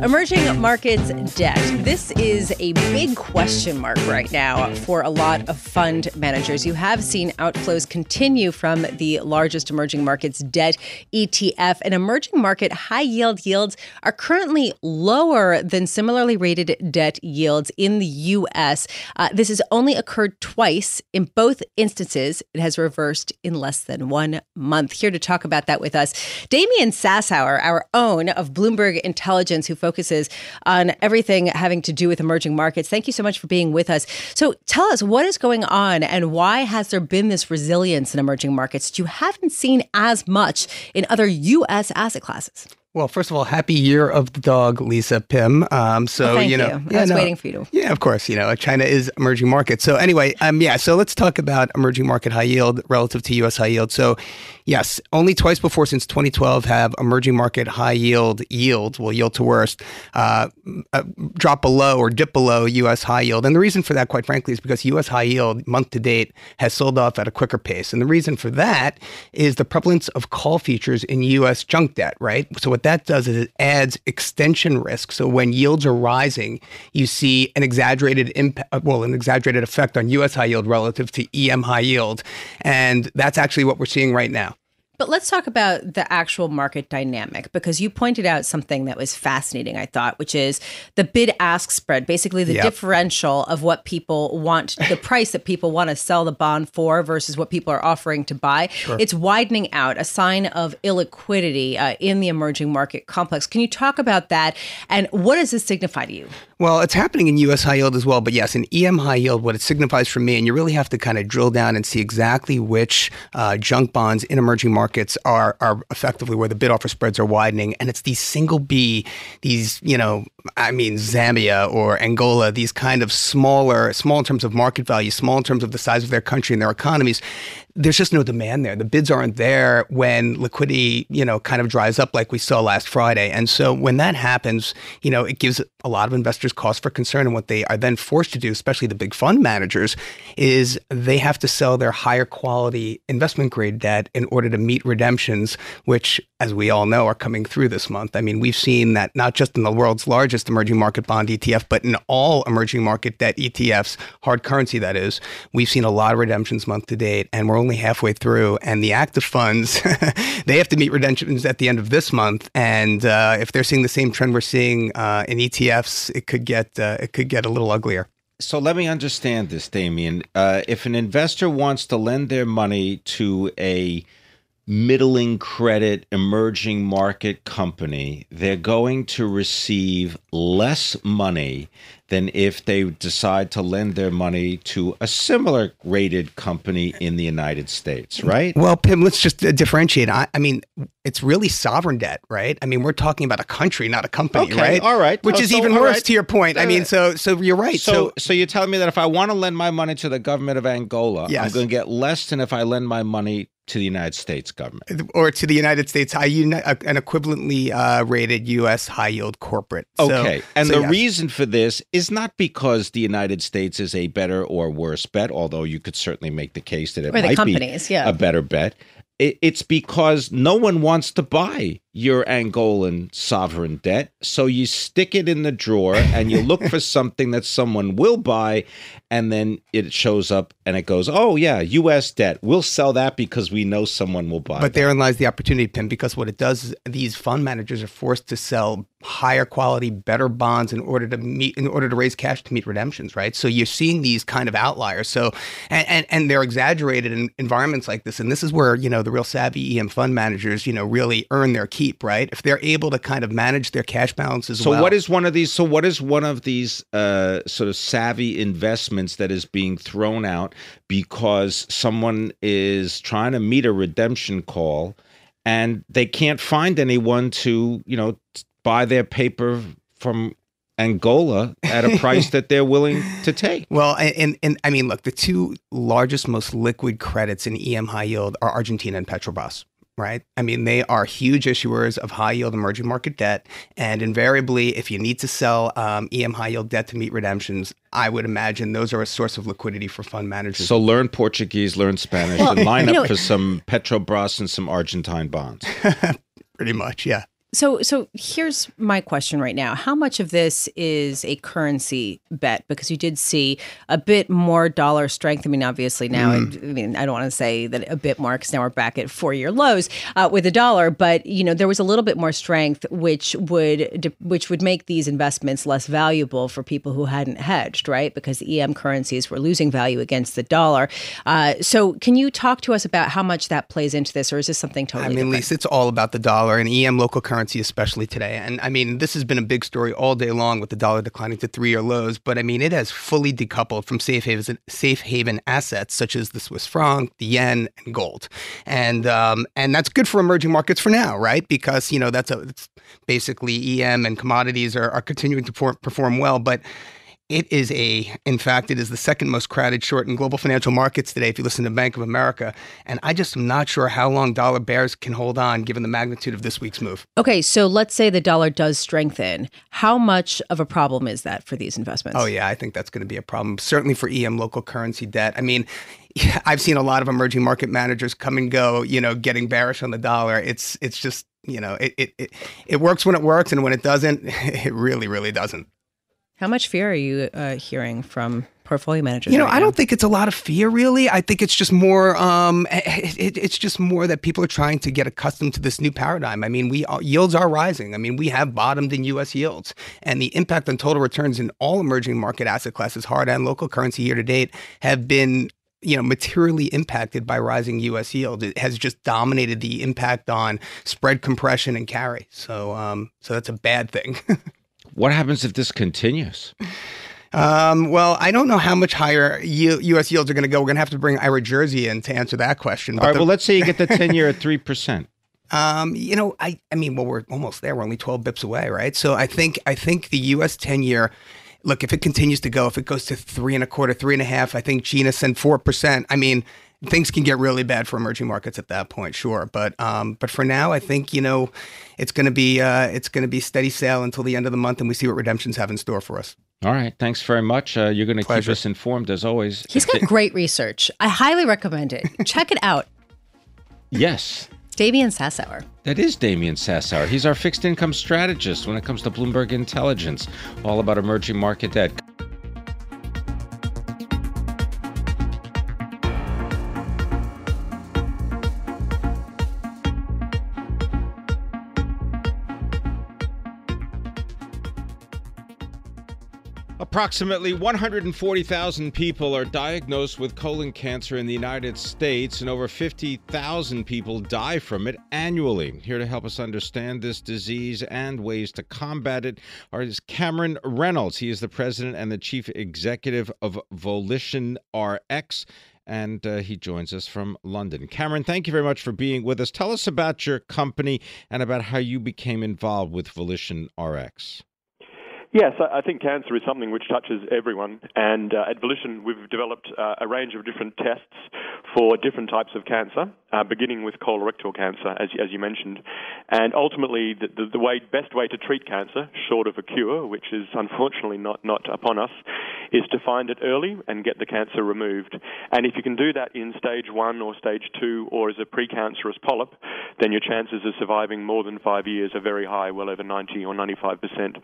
Emerging markets debt. This is a big question mark right now for a lot of fund managers. You have seen outflows continue from the largest emerging markets debt ETF. And emerging market high yield yields are currently lower than similarly rated debt yields in the US. Uh, this has only occurred twice. In both instances, it has reversed in less than one month. Here to talk about that with us, Damian Sassower, our own of Bloomberg Intelligence, who focuses on everything having to do with emerging markets. Thank you so much for being with us. So tell us what is going on and why has there been this resilience in emerging markets that you haven't seen as much in other U.S. asset classes? Well, first of all, happy year of the dog, Lisa Pim. Um, so well, you know, you. I was no, waiting for you to. Yeah, of course. You know, China is emerging market. So anyway, um, yeah. So let's talk about emerging market high yield relative to U.S. high yield. So yes, only twice before since 2012 have emerging market high yield yield, well, yield to worst, uh, uh, drop below or dip below U.S. high yield. And the reason for that, quite frankly, is because U.S. high yield month to date has sold off at a quicker pace. And the reason for that is the prevalence of call features in U.S. junk debt. Right. So what that does is it adds extension risk. So when yields are rising, you see an exaggerated impact, uh, well, an exaggerated effect on U.S. high yield relative to EM high yield, and that's actually what we're seeing right now. But let's talk about the actual market dynamic because you pointed out something that was fascinating, I thought, which is the bid ask spread, basically the yep. differential of what people want, the price that people want to sell the bond for versus what people are offering to buy. Sure. It's widening out, a sign of illiquidity uh, in the emerging market complex. Can you talk about that? And what does this signify to you? Well, it's happening in US high yield as well. But yes, in EM high yield, what it signifies for me, and you really have to kind of drill down and see exactly which uh, junk bonds in emerging markets are are effectively where the bid offer spreads are widening, and it's these single B, these you know, I mean Zambia or Angola, these kind of smaller, small in terms of market value, small in terms of the size of their country and their economies there's just no demand there. The bids aren't there when liquidity, you know, kind of dries up like we saw last Friday. And so when that happens, you know, it gives a lot of investors cause for concern. And what they are then forced to do, especially the big fund managers, is they have to sell their higher quality investment grade debt in order to meet redemptions, which, as we all know, are coming through this month. I mean, we've seen that not just in the world's largest emerging market bond ETF, but in all emerging market debt ETFs, hard currency that is, we've seen a lot of redemptions month to date. And we're only halfway through, and the active funds they have to meet redemptions at the end of this month. And uh, if they're seeing the same trend we're seeing uh, in ETFs, it could get uh, it could get a little uglier. So let me understand this, Damian. Uh, if an investor wants to lend their money to a middling credit emerging market company, they're going to receive less money than if they decide to lend their money to a similar rated company in the United States, right? Well, Pim, let's just uh, differentiate. I, I, mean, it's really sovereign debt, right? I mean, we're talking about a country, not a company, okay, right? All right. Which oh, is so, even worse right. to your point. I mean, so so you're right. So, so, so you're telling me that if I want to lend my money to the government of Angola, yes. I'm going to get less than if I lend my money to the United States government or to the United States high an equivalently uh, rated U.S. high yield corporate. So, okay, and so the yes. reason for this is not because the United States is a better or worse bet, although you could certainly make the case that it or might be yeah. a better bet. It's because no one wants to buy your Angolan sovereign debt. So you stick it in the drawer and you look for something that someone will buy. And then it shows up and it goes, oh, yeah, US debt. We'll sell that because we know someone will buy But that. therein lies the opportunity, Pim, because what it does is these fund managers are forced to sell higher quality, better bonds in order to meet, in order to raise cash to meet redemptions, right? So you're seeing these kind of outliers. So, and, and, and they're exaggerated in environments like this. And this is where, you know, the real savvy EM fund managers, you know, really earn their key keep, right? If they're able to kind of manage their cash balances so well. what is one of these? So what is one of these uh, sort of savvy investments that is being thrown out because someone is trying to meet a redemption call and they can't find anyone to, you know, buy their paper from Angola at a price that they're willing to take. Well, and, and I mean, look, the two largest, most liquid credits in EM high yield are Argentina and Petrobras right? I mean, they are huge issuers of high yield emerging market debt. And invariably, if you need to sell um, EM high yield debt to meet redemptions, I would imagine those are a source of liquidity for fund managers. So learn Portuguese, learn Spanish, well, and line up know, for some Petrobras and some Argentine bonds. Pretty much, yeah. So, so here's my question right now: How much of this is a currency bet? Because you did see a bit more dollar strength. I mean, obviously now, mm. I, I, mean, I don't want to say that a bit more because now we're back at four-year lows uh, with the dollar. But you know, there was a little bit more strength, which would which would make these investments less valuable for people who hadn't hedged, right? Because the EM currencies were losing value against the dollar. Uh, so, can you talk to us about how much that plays into this, or is this something totally? I mean, different? Lisa, it's all about the dollar and EM local currency currency, especially today. And I mean, this has been a big story all day long with the dollar declining to three year lows. But I mean, it has fully decoupled from safe haven, safe haven assets such as the Swiss franc, the yen, and gold. And um, and that's good for emerging markets for now, right? Because you know that's a basically EM and commodities are, are continuing to perform well, but it is a, in fact, it is the second most crowded short in global financial markets today, if you listen to Bank of America. And I just am not sure how long dollar bears can hold on given the magnitude of this week's move. Okay, so let's say the dollar does strengthen. How much of a problem is that for these investments? Oh, yeah, I think that's going to be a problem, certainly for EM local currency debt. I mean, I've seen a lot of emerging market managers come and go, you know, getting bearish on the dollar. It's it's just, you know, it, it, it, it works when it works, and when it doesn't, it really, really doesn't. How much fear are you uh, hearing from portfolio managers? You know, right I don't think it's a lot of fear, really. I think it's just more. Um, it, it, it's just more that people are trying to get accustomed to this new paradigm. I mean, we uh, yields are rising. I mean, we have bottomed in U.S. yields, and the impact on total returns in all emerging market asset classes, hard and local currency, year to date, have been you know materially impacted by rising U.S. yields. It has just dominated the impact on spread compression and carry. So, um, so that's a bad thing. What happens if this continues? Um, well, I don't know how much higher U- U.S. yields are going to go. We're going to have to bring Ira Jersey in to answer that question. All right. The, well, let's say you get the ten-year at three percent. Um, you know, I, I mean, well, we're almost there. We're only twelve bips away, right? So I think, I think the U.S. ten-year. Look, if it continues to go, if it goes to three and a quarter, three and a half, I think Gina four percent. I mean, things can get really bad for emerging markets at that point, sure. But um, but for now, I think you know it's going to be uh, it's going to be steady sale until the end of the month, and we see what redemptions have in store for us. All right, thanks very much. Uh, you're going to keep us informed as always. He's got great research. I highly recommend it. Check it out. Yes. Damian Sassower. That is Damian Sassower. He's our fixed income strategist when it comes to Bloomberg Intelligence, all about emerging market debt. Approximately 140,000 people are diagnosed with colon cancer in the United States, and over 50,000 people die from it annually. Here to help us understand this disease and ways to combat it is Cameron Reynolds. He is the president and the chief executive of Volition RX and uh, he joins us from London. Cameron, thank you very much for being with us. Tell us about your company and about how you became involved with Volition RX. Yes, I think cancer is something which touches everyone, and uh, at Volition we've developed uh, a range of different tests for different types of cancer, uh, beginning with colorectal cancer, as, as you mentioned. And ultimately, the, the, the way, best way to treat cancer, short of a cure, which is unfortunately not, not upon us, is to find it early and get the cancer removed. And if you can do that in stage one or stage two or as a precancerous polyp, then your chances of surviving more than five years are very high, well over 90 or 95 percent.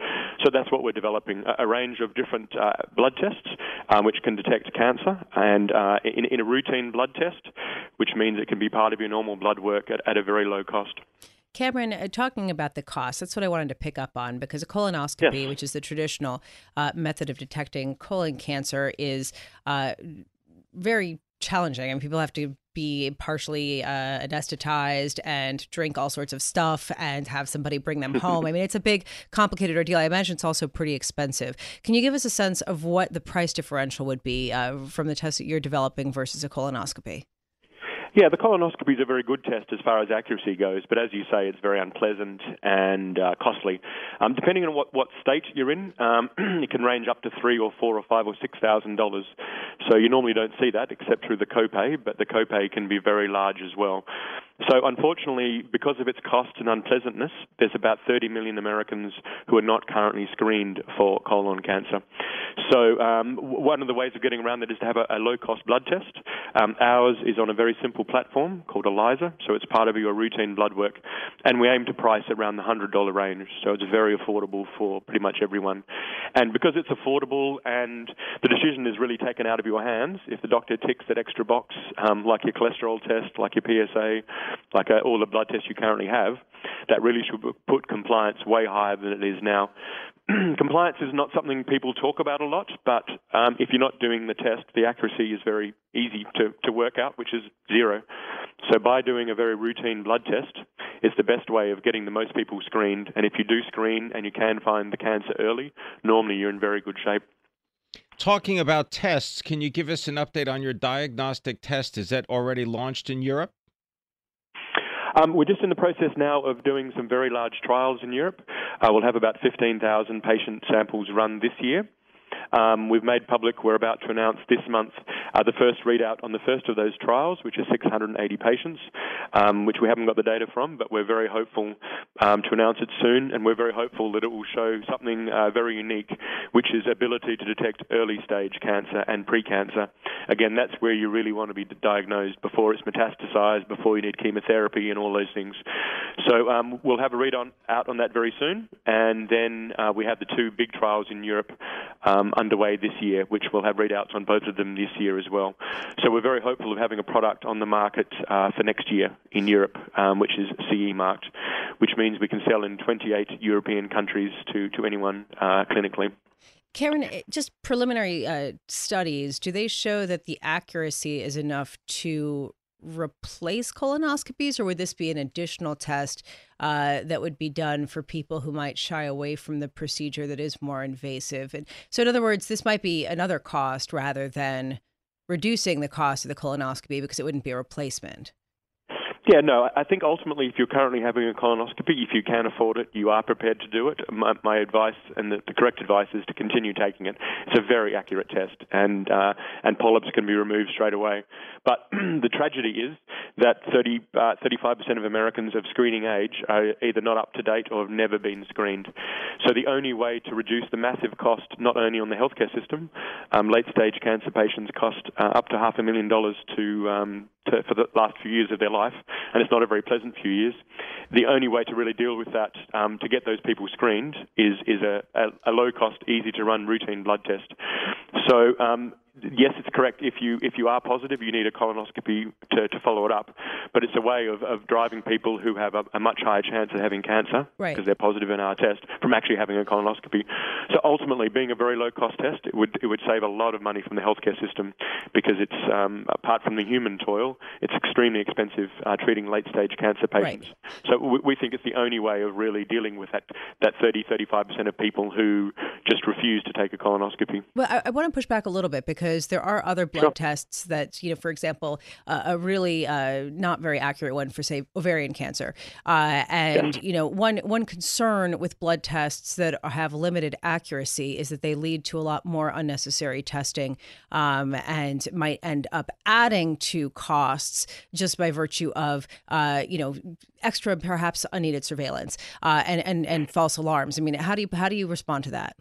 So that's what we're developing a, a range of different uh, blood tests um, which can detect cancer, and uh, in, in a routine blood test, which means it can be part of your normal blood work at, at a very low cost. Cameron, uh, talking about the cost, that's what I wanted to pick up on because a colonoscopy, yes. which is the traditional uh, method of detecting colon cancer, is uh, very challenging. I mean, people have to be partially uh, anesthetized and drink all sorts of stuff and have somebody bring them home. I mean, it's a big, complicated ordeal. I imagine it's also pretty expensive. Can you give us a sense of what the price differential would be uh, from the test that you're developing versus a colonoscopy? Yeah, the colonoscopy is a very good test as far as accuracy goes, but as you say, it's very unpleasant and uh, costly. Um, depending on what, what state you're in, um, it can range up to three or four or five or six thousand dollars. So you normally don't see that except through the copay, but the copay can be very large as well. So, unfortunately, because of its cost and unpleasantness, there's about 30 million Americans who are not currently screened for colon cancer. So, um, one of the ways of getting around that is to have a, a low cost blood test. Um, ours is on a very simple platform called ELISA, so it's part of your routine blood work, and we aim to price around the $100 range, so it's very affordable for pretty much everyone. And because it's affordable and the decision is really taken out of your hands, if the doctor ticks that extra box, um, like your cholesterol test, like your PSA, like uh, all the blood tests you currently have, that really should put compliance way higher than it is now. compliance is not something people talk about a lot, but um, if you're not doing the test, the accuracy is very easy to, to work out, which is zero. So by doing a very routine blood test, it's the best way of getting the most people screened. And if you do screen and you can find the cancer early, normally you're in very good shape. Talking about tests, can you give us an update on your diagnostic test? Is that already launched in Europe? Um, we're just in the process now of doing some very large trials in Europe. Uh, we'll have about 15,000 patient samples run this year. Um, we've made public, we're about to announce this month uh, the first readout on the first of those trials, which is 680 patients, um, which we haven't got the data from, but we're very hopeful um, to announce it soon, and we're very hopeful that it will show something uh, very unique, which is ability to detect early stage cancer and precancer. Again, that's where you really want to be diagnosed before it's metastasized, before you need chemotherapy and all those things. So um, we'll have a read on, out on that very soon, and then uh, we have the two big trials in Europe um, underway this year, which will have readouts on both of them this year as well. So we're very hopeful of having a product on the market uh, for next year in Europe, um, which is CE marked, which means we can sell in 28 European countries to, to anyone uh, clinically. Cameron, eh, just preliminary uh, studies, do they show that the accuracy is enough to replace colonoscopies, or would this be an additional test uh, that would be done for people who might shy away from the procedure that is more invasive? And so, in other words, this might be another cost rather than reducing the cost of the colonoscopy because it wouldn't be a replacement. Yeah, no, I think ultimately, if you're currently having a colonoscopy, if you can afford it, you are prepared to do it. My, my advice and the, the, correct advice is to continue taking it. It's a very accurate test, and uh, and polyps can be removed straight away. But the tragedy is that 30, uh, 35% of Americans of screening age are either not up to date or have never been screened. So the only way to reduce the massive cost, not only on the healthcare system, um, late stage cancer patients cost uh, up to half a million dollars to, um, to for the last few years of their life and it's not a very pleasant few years. The only way to really deal with that, um, to get those people screened, is is a, a, a low cost, easy to run routine blood test. So um, yes, it's correct. If you if you are positive, you need a colonoscopy to, to follow it up. But it's a way of, of driving people who have a, a much higher chance of having cancer because right. they're positive in our test from actually having a colonoscopy. So ultimately, being a very low cost test, it would it would save a lot of money from the healthcare system because it's um, apart from the human toil, it's extremely expensive uh, treating late stage cancer patients. Right. So we, we think it's the only way of really dealing with that that 30 35 percent of people who just refuse to take a colonoscopy. Well, I, I want to push back a little bit because because there are other blood sure. tests that, you know, for example, uh, a really uh, not very accurate one for, say, ovarian cancer. Uh, and, you know, one, one concern with blood tests that have limited accuracy is that they lead to a lot more unnecessary testing um, and might end up adding to costs just by virtue of, uh, you know, extra, perhaps unneeded surveillance uh, and, and, and false alarms. I mean, how do you, how do you respond to that?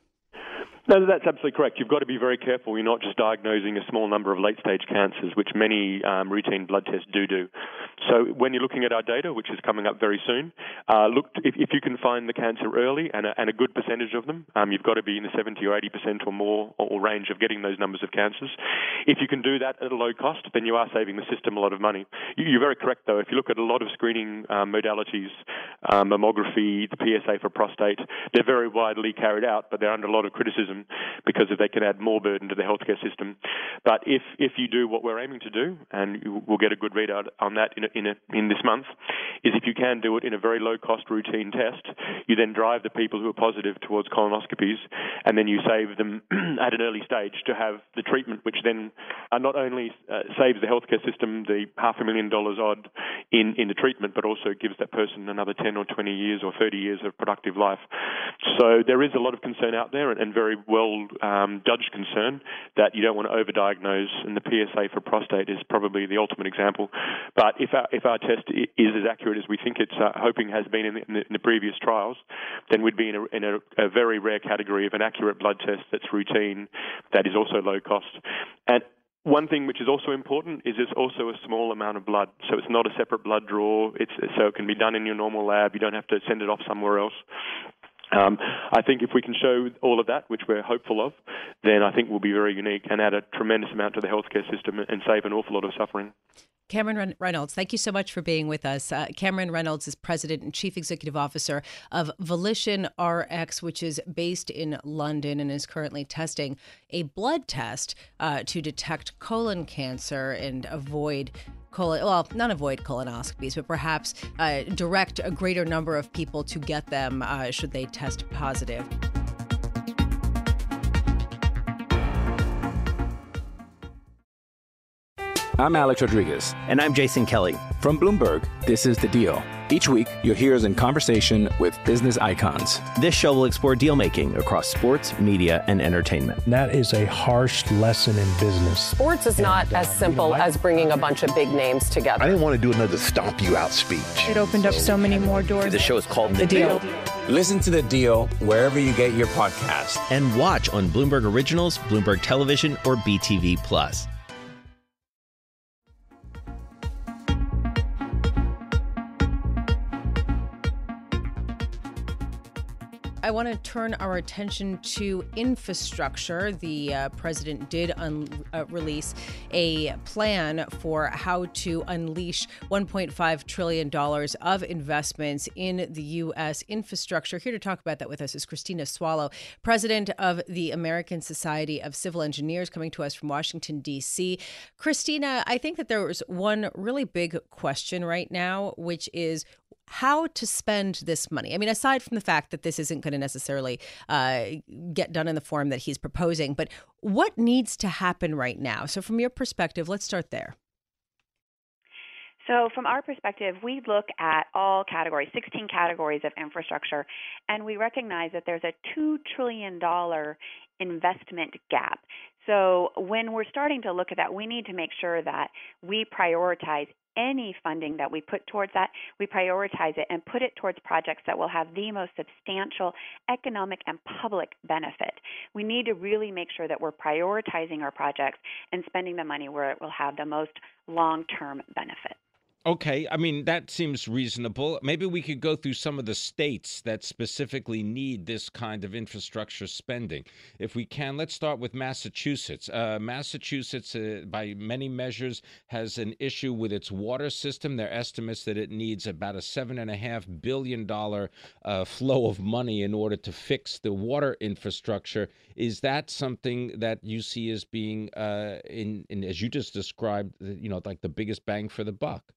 No, that's absolutely correct. You've got to be very careful. You're not just diagnosing a small number of late stage cancers, which many um, routine blood tests do do. So when you're looking at our data, which is coming up very soon, uh, look if, if, you can find the cancer early and a, and a good percentage of them, um, you've got to be in the 70 or 80 percent or more or range of getting those numbers of cancers. If you can do that at a low cost, then you are saving the system a lot of money. You're very correct, though. If you look at a lot of screening um, modalities, um, mammography, the PSA for prostate, they're very widely carried out, but they're under a lot of criticism because if they can add more burden to the healthcare system. But if if you do what we're aiming to do, and we'll get a good readout on that in a, in, a, in this month, is if you can do it in a very low cost routine test, you then drive the people who are positive towards colonoscopies, and then you save them at an early stage to have the treatment, which then uh, not only uh, saves the healthcare system the half a million dollars odd in in the treatment, but also gives that person another 10 or 20 years or 30 years of productive life. So there is a lot of concern out there, and, and very well um, judged concern that you don't want to overdiagnose, and the PSA for prostate is probably the ultimate example. But if our, if our test is as accurate as we think it's uh, hoping has been in the, in the, previous trials, then we'd be in, a, in a, a very rare category of an accurate blood test that's routine, that is also low cost. And one thing which is also important is it's also a small amount of blood, so it's not a separate blood draw. It's so it can be done in your normal lab. You don't have to send it off somewhere else. Um, I think if we can show all of that, which we're hopeful of, then I think we'll be very unique and add a tremendous amount to the healthcare system and save an awful lot of suffering. Cameron Reynolds, thank you so much for being with us. Uh, Cameron Reynolds is president and chief executive officer of Volition RX, which is based in London and is currently testing a blood test uh, to detect colon cancer and avoid colon, well, not avoid colonoscopies, but perhaps uh, direct a greater number of people to get them uh, should they test positive. I'm Alex Rodriguez. And I'm Jason Kelly. From Bloomberg, this is The Deal. Each week, you'll hear us in conversation with business icons. This show will explore deal making across sports, media, and entertainment. That is a harsh lesson in business. Sports is not as simple as bringing a bunch of big names together. I didn't want to do another stomp you out speech. It opened up so many more doors. The show is called The, the deal. deal. Listen to The Deal wherever you get your podcast. And watch on Bloomberg Originals, Bloomberg Television, or BTV Plus. I want to turn our attention to infrastructure. The uh, president did un- uh, release a plan for how to unleash $1.5 trillion of investments in the U.S. infrastructure. Here to talk about that with us is Kristina Swallow, president of the American Society of Civil Engineers, coming to us from Washington, D.C. Kristina, I think that there was one really big question right now, which is how to spend this money. I mean, aside from the fact that this isn't going to necessarily uh, get done in the form that he's proposing, but what needs to happen right now? So, from your perspective, let's start there. So, from our perspective, we look at all categories, 16 categories of infrastructure, and we recognize that there's a $2 trillion investment gap. So, when we're starting to look at that, we need to make sure that we prioritize any funding that we put towards that, we prioritize it and put it towards projects that will have the most substantial economic and public benefit. We need to really make sure that we're prioritizing our projects and spending the money where it will have the most long term benefit. Okay, I mean that seems reasonable. Maybe we could go through some of the states that specifically need this kind of infrastructure spending. If we can, let's start with Massachusetts. Uh, Massachusetts, uh, by many measures, has an issue with its water system. There are estimates that it needs about a seven and a half billion dollar uh, flow of money in order to fix the water infrastructure. Is that something that you see as being, uh, in, in as you just described, you know, like the biggest bang for the buck?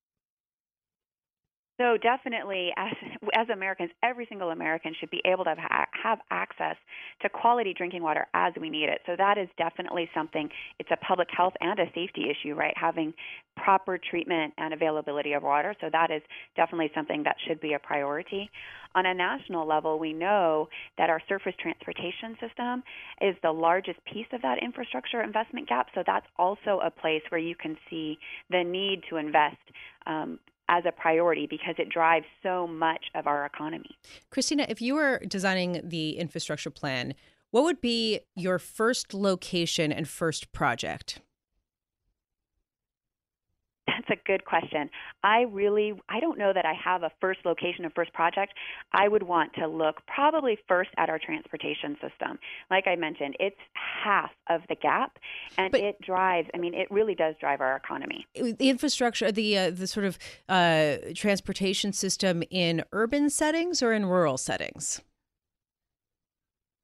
So definitely, as as Americans, every single American should be able to ha- have access to quality drinking water as we need it. So that is definitely something. It's a public health and a safety issue, right? Having proper treatment and availability of water. So that is definitely something that should be a priority. On a national level, we know that our surface transportation system is the largest piece of that infrastructure investment gap. So that's also a place where you can see the need to invest. Um, as a priority because it drives so much of our economy. Kristina, if you were designing the infrastructure plan, what would be your first location and first project? That's a good question. I really I don't know that I have a first location or first project. I would want to look probably first at our transportation system. Like I mentioned, it's half of the gap and but, it drives I mean it really does drive our economy. The infrastructure the uh, the sort of uh, transportation system in urban settings or in rural settings?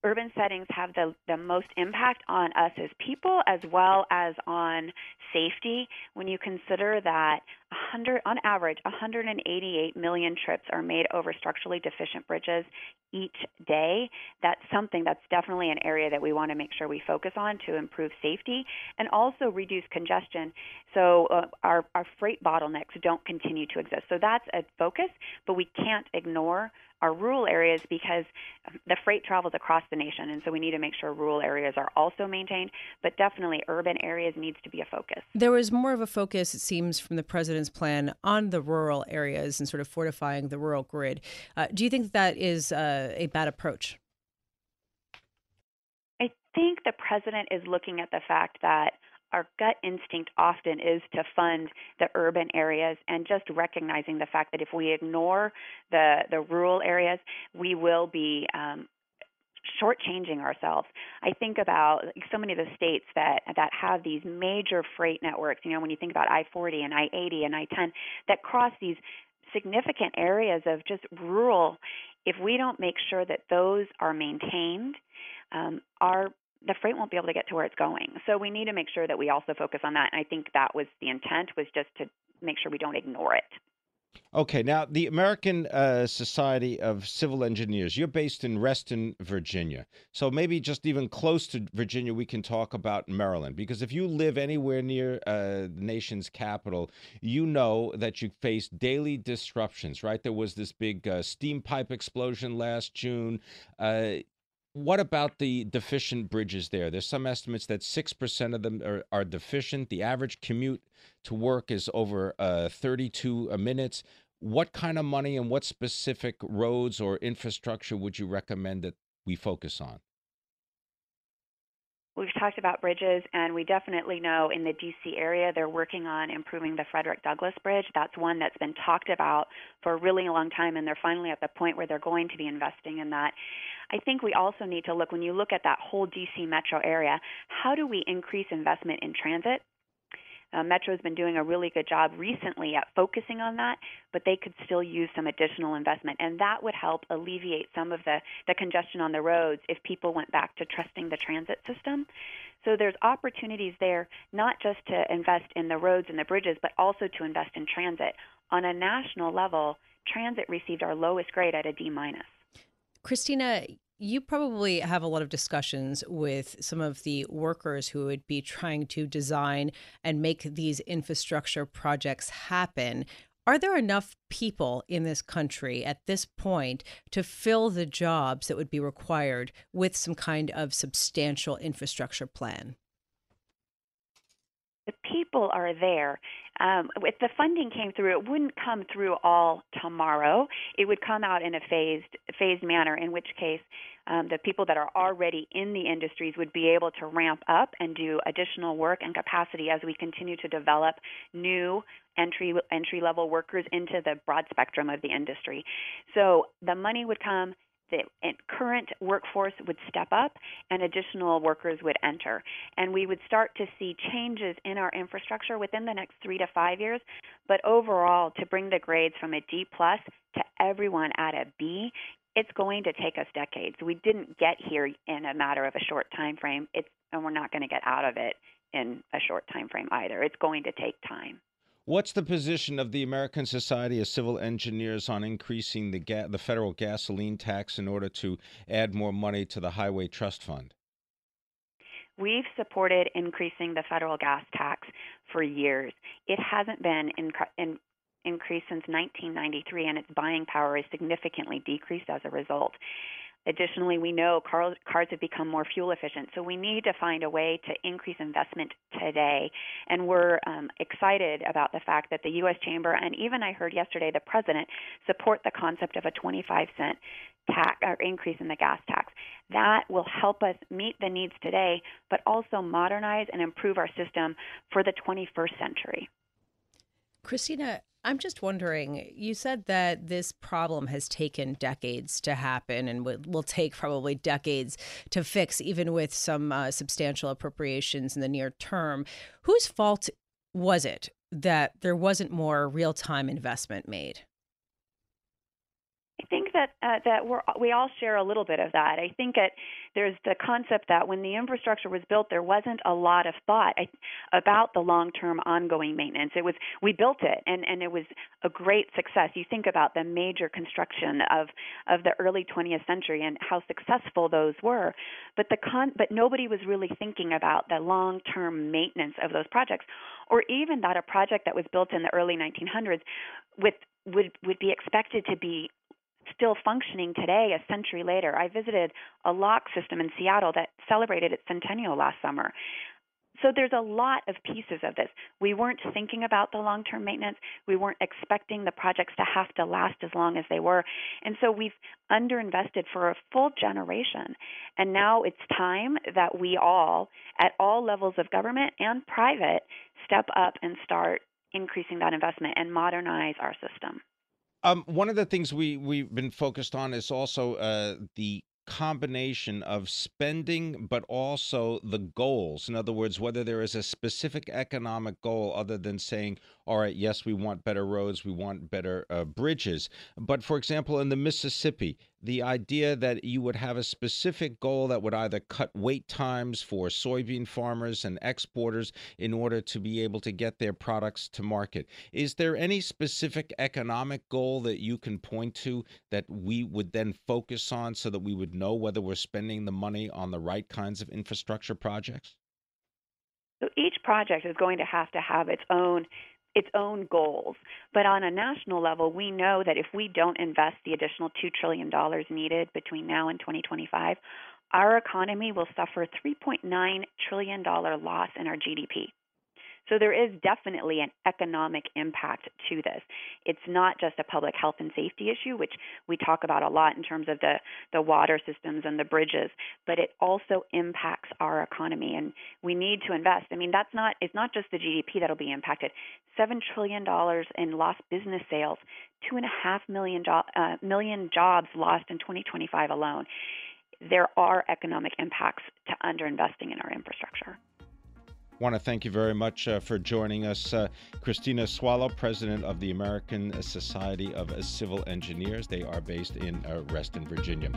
Urban settings have the, the most impact on us as people as well as on safety. When you consider that 100 on average 188 million trips are made over structurally deficient bridges each day that's something that's definitely an area that we want to make sure we focus on to improve safety and also reduce congestion. So uh, our our freight bottlenecks don't continue to exist. So that's a focus but we can't ignore our rural areas because the freight travels across the nation, and so we need to make sure rural areas are also maintained. But definitely, urban areas needs to be a focus. There was more of a focus, it seems, from the president's plan on the rural areas and sort of fortifying the rural grid. Uh, do you think that is uh, a bad approach? I think the president is looking at the fact that our gut instinct often is to fund the urban areas and just recognizing the fact that if we ignore the, the rural areas, we will be um, shortchanging ourselves. I think about so many of the states that that have these major freight networks. You know, when you think about I-40 and I-80 and I-10 that cross these significant areas of just rural. If we don't make sure that those are maintained, um, our the freight won't be able to get to where it's going. So we need to make sure that we also focus on that. And I think that was the intent was just to make sure we don't ignore it. Okay, now the American uh, Society of Civil Engineers, you're based in Reston, Virginia. So maybe just even close to Virginia, we can talk about Maryland. Because if you live anywhere near uh, the nation's capital, you know that you face daily disruptions, right? There was this big uh, steam pipe explosion last June. What about the deficient bridges there? There's some estimates that 6% of them are, are deficient. The average commute to work is over uh, 32 minutes. What kind of money and what specific roads or infrastructure would you recommend that we focus on? We've talked about bridges, and we definitely know in the DC area they're working on improving the Frederick Douglass Bridge. That's one that's been talked about for a really long time, and they're finally at the point where they're going to be investing in that. I think we also need to look, when you look at that whole DC metro area, how do we increase investment in transit? Uh, Metro's been doing a really good job recently at focusing on that, but they could still use some additional investment, and that would help alleviate some of the, the congestion on the roads if people went back to trusting the transit system. So there's opportunities there, not just to invest in the roads and the bridges, but also to invest in transit. On a national level, transit received our lowest grade at a D minus. Kristina, you probably have a lot of discussions with some of the workers who would be trying to design and make these infrastructure projects happen. Are there enough people in this country at this point to fill the jobs that would be required with some kind of substantial infrastructure plan? People are there. Um, if the funding came through, it wouldn't come through all tomorrow. It would come out in a phased phased manner. In which case, um, the people that are already in the industries would be able to ramp up and do additional work and capacity as we continue to develop new entry entry level workers into the broad spectrum of the industry. So the money would come the current workforce would step up and additional workers would enter. And we would start to see changes in our infrastructure within the next three to five years. But overall, to bring the grades from a D plus to everyone at a B, it's going to take us decades. We didn't get here in a matter of a short time frame. It's, and we're not going to get out of it in a short time frame either. It's going to take time. What's the position of the American Society of Civil Engineers on increasing the ga- the federal gasoline tax in order to add more money to the Highway Trust Fund? We've supported increasing the federal gas tax for years. It hasn't been in, in, increased since 1993, and its buying power is significantly decreased as a result. Additionally, we know cars, have become more fuel efficient, so we need to find a way to increase investment today. And we're um, excited about the fact that the U.S. Chamber and even I heard yesterday the president support the concept of a 25 cent tax or increase in the gas tax. That will help us meet the needs today, but also modernize and improve our system for the 21st century. Kristina, I'm just wondering, you said that this problem has taken decades to happen and will take probably decades to fix, even with some uh, substantial appropriations in the near term. Whose fault was it that there wasn't more real time investment made? I think that uh, that we we all share a little bit of that. I think that there's the concept that when the infrastructure was built, there wasn't a lot of thought about the long-term ongoing maintenance. It was we built it, and and it was a great success. You think about the major construction of of the early 20th century and how successful those were, but the con but nobody was really thinking about the long-term maintenance of those projects, or even that a project that was built in the early 1900s with would would be expected to be still functioning today, a century later. I visited a lock system in Seattle that celebrated its centennial last summer. So there's a lot of pieces of this. We weren't thinking about the long term maintenance. We weren't expecting the projects to have to last as long as they were. And so we've underinvested for a full generation. And now it's time that we all, at all levels of government and private, step up and start increasing that investment and modernize our system. Um, one of the things we we've been focused on is also uh, the combination of spending, but also the goals. In other words, whether there is a specific economic goal other than saying, all right, yes, we want better roads, we want better uh, bridges. But for example, in the Mississippi, the idea that you would have a specific goal that would either cut wait times for soybean farmers and exporters in order to be able to get their products to market. Is there any specific economic goal that you can point to that we would then focus on so that we would know whether we're spending the money on the right kinds of infrastructure projects? So each project is going to have to have its own its own goals. But on a national level, we know that if we don't invest the additional $2 trillion needed between now and 2025, our economy will suffer $3.9 trillion loss in our GDP. So there is definitely an economic impact to this. It's not just a public health and safety issue, which we talk about a lot in terms of the, the water systems and the bridges, but it also impacts our economy and we need to invest. I mean, that's not it's not just the GDP that'll be impacted. Seven trillion dollars in lost business sales, two and a half million, jo- uh, million jobs lost in 2025 alone. There are economic impacts to underinvesting in our infrastructure want to thank you very much uh, for joining us. Uh, Kristina Swallow, president of the American Society of Civil Engineers. They are based in uh, Reston, Virginia.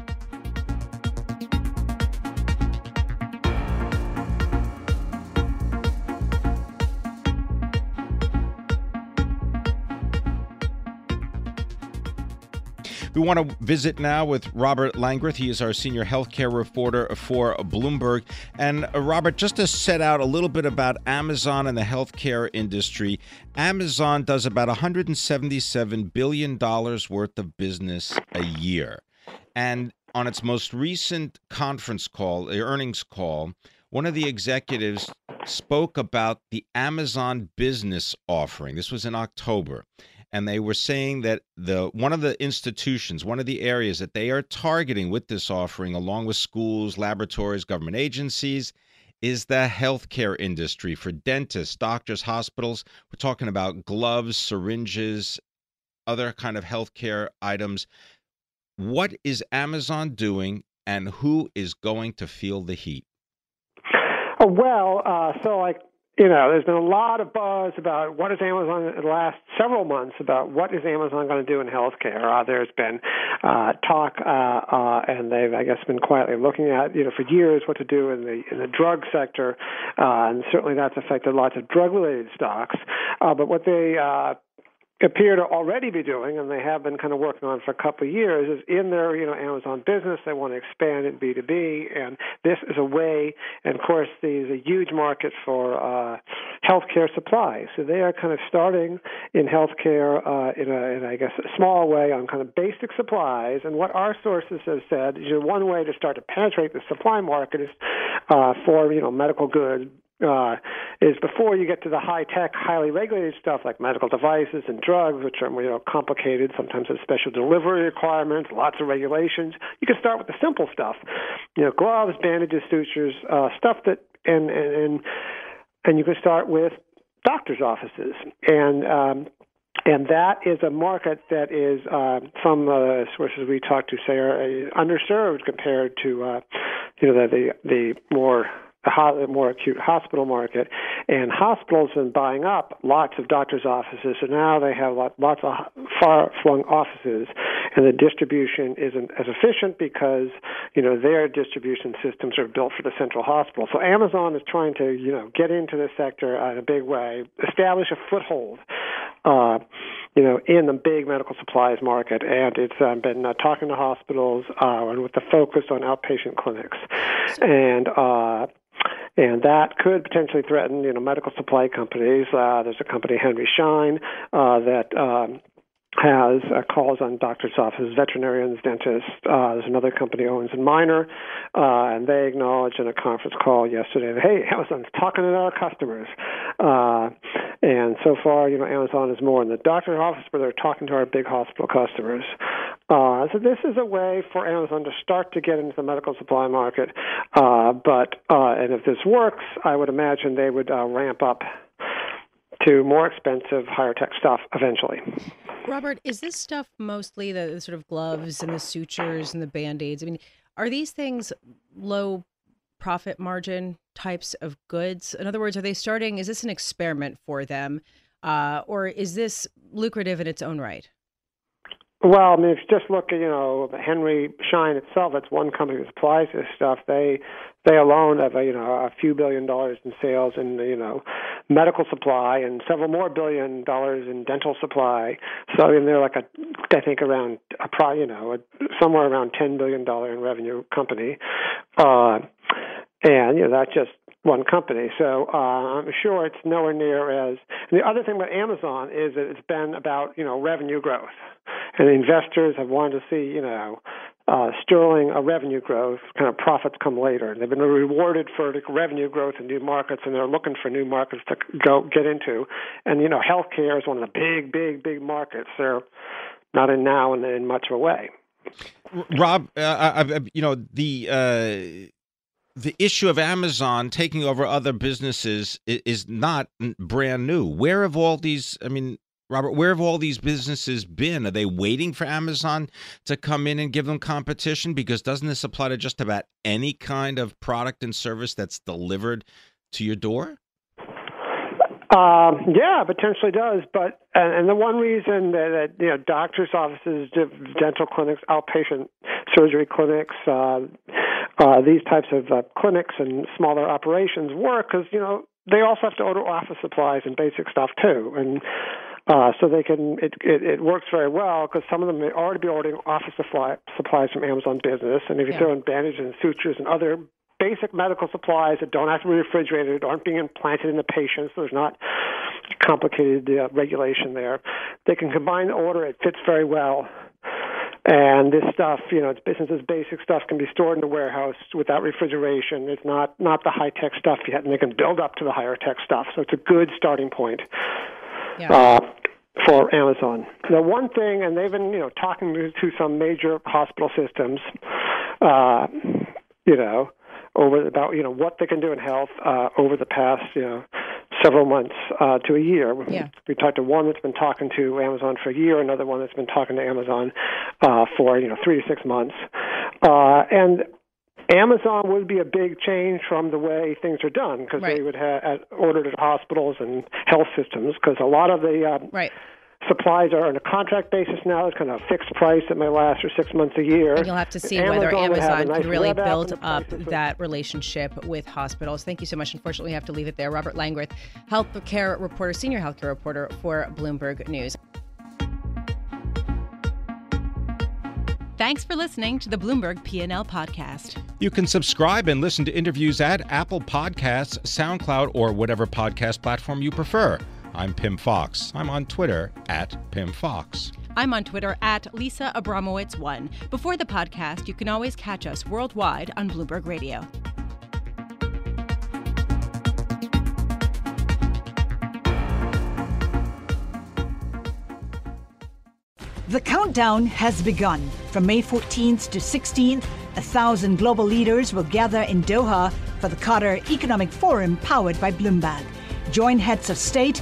We want to visit now with Robert Langreth. He is our senior healthcare reporter for Bloomberg. And uh, Robert, just to set out a little bit about Amazon and the healthcare industry, Amazon does about $177 billion worth of business a year. And on its most recent conference call, earnings call, one of the executives spoke about the Amazon business offering. This was in October and they were saying that the one of the institutions, one of the areas that they are targeting with this offering, along with schools, laboratories, government agencies, is the healthcare industry for dentists, doctors, hospitals. We're talking about gloves, syringes, other kind of healthcare items. What is Amazon doing, and who is going to feel the heat? Oh, well, uh, so like you know, there's been a lot of buzz about what is Amazon in the last several months about what is Amazon going to do in healthcare. Uh, there's been uh, talk, uh, uh, and they've, I guess, been quietly looking at, you know, for years what to do in the in the drug sector, uh, and certainly that's affected lots of drug-related stocks. Uh, but what they uh, appear to already be doing, and they have been kind of working on for a couple of years, is in their you know Amazon business they want to expand in B two B, and this is a way. And of course, there's a huge market for uh, healthcare supplies, so they are kind of starting in healthcare uh, in a, in I guess a small way on kind of basic supplies. And what our sources have said is you know, one way to start to penetrate the supply market is uh, for you know medical goods uh, is before you get to the high tech, highly regulated stuff like medical devices and drugs, which are you know complicated, sometimes have special delivery requirements, lots of regulations. You can start with the simple stuff, you know, gloves, bandages, sutures, uh, stuff that, and and and, you can start with doctors' offices and. Um, and that is a market that is, uh, some uh, sources we talked to say, are uh, underserved compared to, uh, you know, the the, the more more acute hospital market, and hospitals have been buying up lots of doctors' offices, so now they have lots of far-flung offices, and the distribution isn't as efficient because you know their distribution systems are built for the central hospital. So Amazon is trying to you know get into the sector in a big way, establish a foothold. Uh, you know, in the big medical supplies market, and it's um, been uh, talking to hospitals uh, and with the focus on outpatient clinics, and uh, and that could potentially threaten, you know, medical supply companies. Uh, there's a company, Henry Schein, uh, that um, has uh, calls on doctors' offices, veterinarians, dentists. Uh, there's another company, Owens and Minor, uh, and they acknowledged in a conference call yesterday that hey, Amazon's talking to our customers. Uh, and so far, you know, Amazon is more in the doctor's office, but they're talking to our big hospital customers. Uh, so this is a way for Amazon to start to get into the medical supply market. Uh, but uh, and if this works, I would imagine they would uh, ramp up to more expensive, higher tech stuff eventually. Robert, is this stuff mostly the sort of gloves and the sutures and the band aids? I mean, are these things low profit margin types of goods? In other words, are they starting, is this an experiment for them? Uh, or is this lucrative in its own right? Well, I mean, if you just look at you know Henry Schein itself, it's one company that supplies this stuff. They they alone have a, you know a few billion dollars in sales in you know medical supply and several more billion dollars in dental supply. So I mean, they're like a I think around a pro you know a, somewhere around ten billion dollar in revenue company, uh, and you know that's just one company. So uh, I'm sure it's nowhere near as. And the other thing about Amazon is that it's been about you know revenue growth, and investors have wanted to see you know uh, sterling a revenue growth, kind of profits come later. And They've been rewarded for revenue growth in new markets, and they're looking for new markets to go get into. And you know, healthcare is one of the big, big, big markets. They're not in now and in much of a way. Rob, uh, I, I, you know the uh, the issue of Amazon taking over other businesses is not brand new. Where have all these? I mean, Robert, where have all these businesses been? Are they waiting for Amazon to come in and give them competition? Because doesn't this apply to just about any kind of product and service that's delivered to your door? Um, yeah, potentially does. But and, the one reason that, that you know doctors' offices, dental clinics, outpatient surgery clinics, uh, uh, these types of uh, clinics and smaller operations work because you know they also have to order office supplies and basic stuff too, and uh, so they can it, it, it works very well because some of them may already be ordering office supply, supplies from Amazon Business, and if you yeah. throw in bandages and sutures and other basic medical supplies that don't have to be refrigerated, aren't being implanted in the patients, there's not complicated uh, regulation there. They can combine the order; it fits very well and this stuff, you know, it's business basic stuff can be stored in the warehouse without refrigeration. It's not not the high tech stuff yet, and they can build up to the higher tech stuff. So it's a good starting point yeah. uh, for Amazon. The one thing, and they've been you know talking to, to some major hospital systems, uh, you know, over about you know what they can do in health uh, over the past you know several months uh, to a year. Yeah. We talked to one that's been talking to Amazon for a year, another one that's been talking to Amazon uh, for you know three to six months, uh, and Amazon would be a big change from the way things are done because Right. they would have ordered at hospitals and health systems because a lot of the um, right. Supplies are on a contract basis now. It's kind of a fixed price that may last for six months a year. And you'll have to see whether would have a Amazon nice can really build up that relationship with hospitals. Thank you so much. Unfortunately, we have to leave it there. Robert Langreth, healthcare reporter, senior healthcare reporter for Bloomberg News. Thanks for listening to the Bloomberg P&L podcast. You can subscribe and listen to interviews at Apple Podcasts, SoundCloud, or whatever podcast platform you prefer. I'm Pim Fox. I'm on Twitter at Pim Fox. I'm on Twitter at Lisa Abramowicz1. Before the podcast, you can always catch us worldwide on Bloomberg Radio. The countdown has begun. From May 14th to 16th, a thousand global leaders will gather in Doha for the Qatar Economic Forum powered by Bloomberg. Join heads of state,